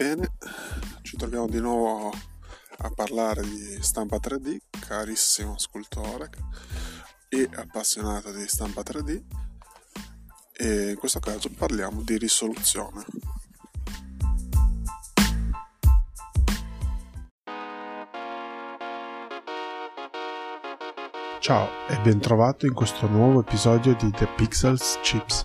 Bene, ci troviamo di nuovo a parlare di stampa 3D, carissimo scultore e appassionato di stampa 3D e in questo caso parliamo di risoluzione. Ciao e ben trovato in questo nuovo episodio di The Pixels Chips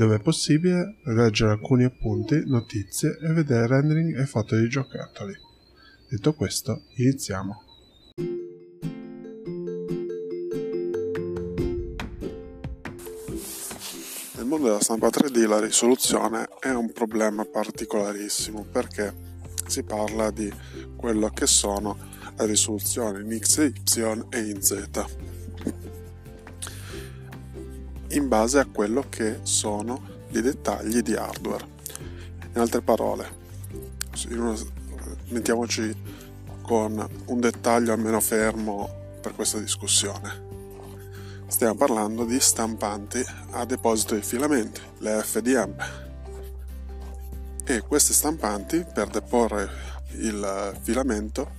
dove è possibile leggere alcuni appunti, notizie e vedere rendering e foto di giocattoli. Detto questo, iniziamo. Nel mondo della stampa 3D la risoluzione è un problema particolarissimo perché si parla di quello che sono le risoluzioni in X, Y e in Z in base a quello che sono i dettagli di hardware. In altre parole, mettiamoci con un dettaglio almeno fermo per questa discussione. Stiamo parlando di stampanti a deposito di filamenti, le FDM. E queste stampanti per deporre il filamento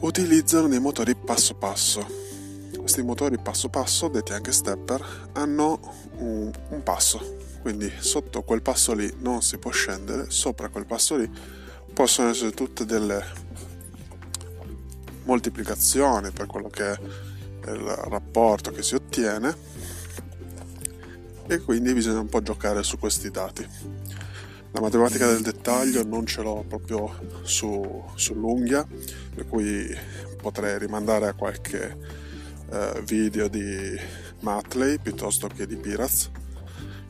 utilizzano dei motori passo passo questi motori passo passo, detti anche stepper, hanno un, un passo, quindi sotto quel passo lì non si può scendere, sopra quel passo lì possono essere tutte delle moltiplicazioni per quello che è il rapporto che si ottiene e quindi bisogna un po' giocare su questi dati. La matematica del dettaglio non ce l'ho proprio su, sull'unghia, per cui potrei rimandare a qualche eh, video di Matley piuttosto che di Pirates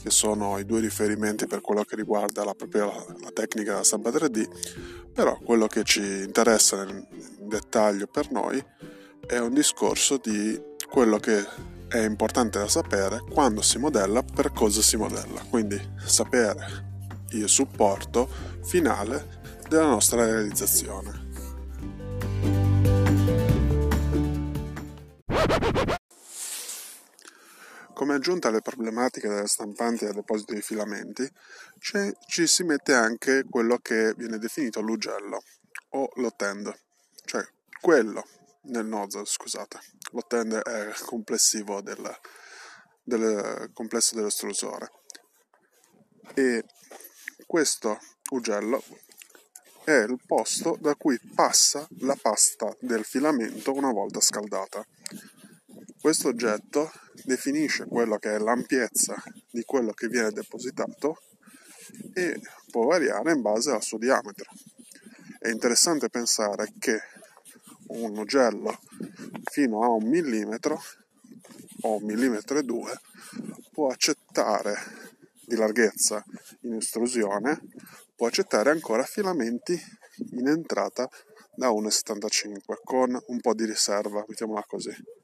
che sono i due riferimenti per quello che riguarda la, propria, la tecnica della stampa 3D, però quello che ci interessa nel dettaglio per noi è un discorso di quello che è importante da sapere quando si modella, per cosa si modella, quindi sapere il supporto finale della nostra realizzazione. Come aggiunta alle problematiche delle stampanti a deposito di filamenti, ci si mette anche quello che viene definito l'ugello o l'ottend, cioè quello nel nozzle, scusate. L'ottend è complessivo del, del complesso dell'estrusore. E questo ugello è il posto da cui passa la pasta del filamento una volta scaldata. Questo oggetto definisce quello che è l'ampiezza di quello che viene depositato e può variare in base al suo diametro. È interessante pensare che un ugello fino a un millimetro o un millimetro e due può accettare di larghezza in estrusione, può accettare ancora filamenti in entrata da 1,75 con un po' di riserva, mettiamola così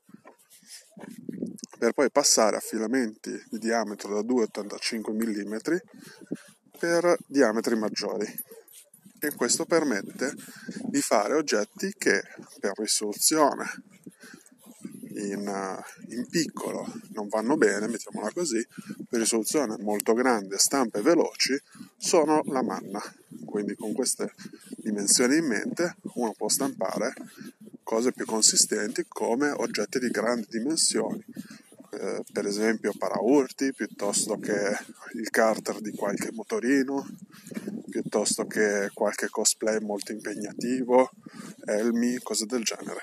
per poi passare a filamenti di diametro da 2,85 mm per diametri maggiori e questo permette di fare oggetti che per risoluzione in, in, piccolo non vanno bene, mettiamola così, per risoluzione molto grande, stampe veloci, sono la manna. Quindi con queste dimensioni in mente uno può stampare cose più consistenti come oggetti di grandi dimensioni, eh, per esempio paraurti, piuttosto che il carter di qualche motorino, piuttosto che qualche cosplay molto impegnativo, elmi, cose del genere.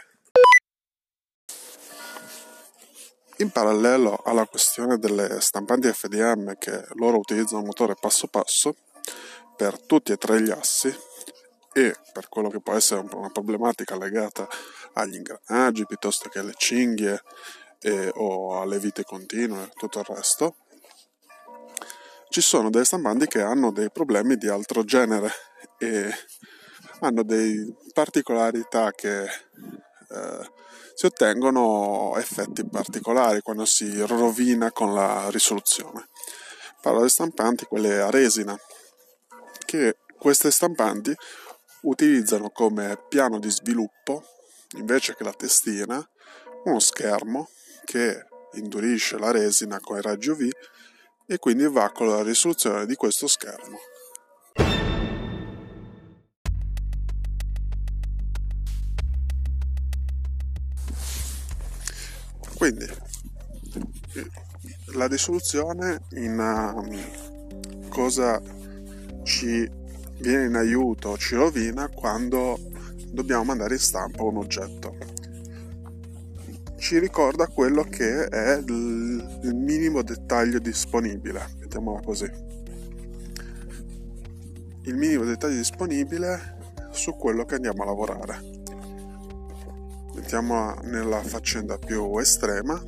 In parallelo alla questione delle stampanti FDM che loro utilizzano un motore passo passo per tutti e tre gli assi e per quello che può essere una problematica legata agli ingranaggi piuttosto che alle cinghie e, o alle vite continue e tutto il resto, ci sono delle stampanti che hanno dei problemi di altro genere e hanno delle particolarità che eh, si ottengono effetti particolari quando si rovina con la risoluzione. Parlo delle stampanti, quelle a resina, che queste stampanti utilizzano come piano di sviluppo, invece che la testina, uno schermo che indurisce la resina con i raggi UV e quindi va con la risoluzione di questo schermo. Quindi la risoluzione in um, cosa ci viene in aiuto, ci rovina quando dobbiamo mandare in stampa un oggetto. Ci ricorda quello che è il minimo dettaglio disponibile, mettiamola così. Il minimo dettaglio disponibile su quello che andiamo a lavorare. Mettiamola nella faccenda più estrema.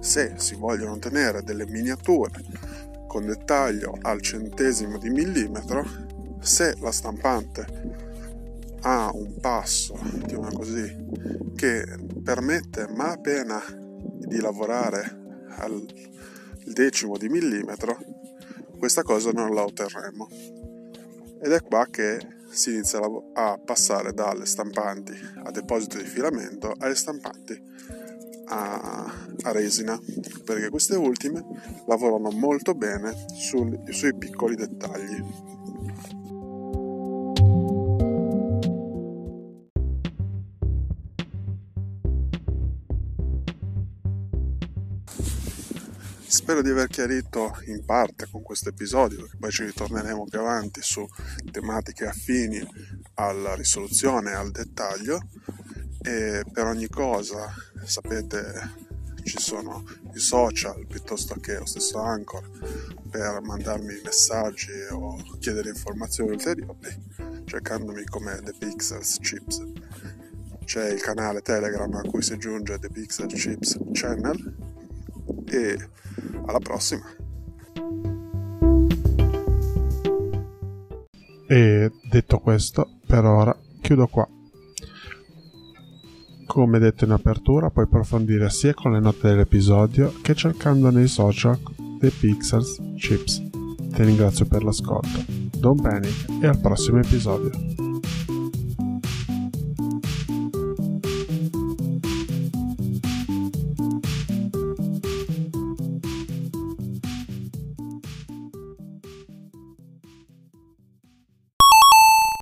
Se si vogliono ottenere delle miniature con dettaglio al centesimo di millimetro, se la stampante ha un passo, diciamo così, che permette malapena di lavorare al decimo di millimetro, questa cosa non la otterremo. Ed è qua che si inizia a passare dalle stampanti a deposito di filamento alle stampanti a, a resina, perché queste ultime lavorano molto bene sul, sui piccoli dettagli. Spero di aver chiarito in parte con questo episodio, perché poi ci ritorneremo più avanti su tematiche affini alla risoluzione e al dettaglio. E per ogni cosa sapete ci sono i social piuttosto che lo stesso Anchor per mandarmi messaggi o chiedere informazioni ulteriori cercandomi come The Pixels Chips. C'è il canale Telegram a cui si aggiunge The Pixel Chips Channel. E alla prossima. E detto questo per ora chiudo qua come detto in apertura, puoi approfondire sia con le note dell'episodio che cercando nei social dei Pixels Chips. Ti ringrazio per l'ascolto. Don't panic e al prossimo episodio.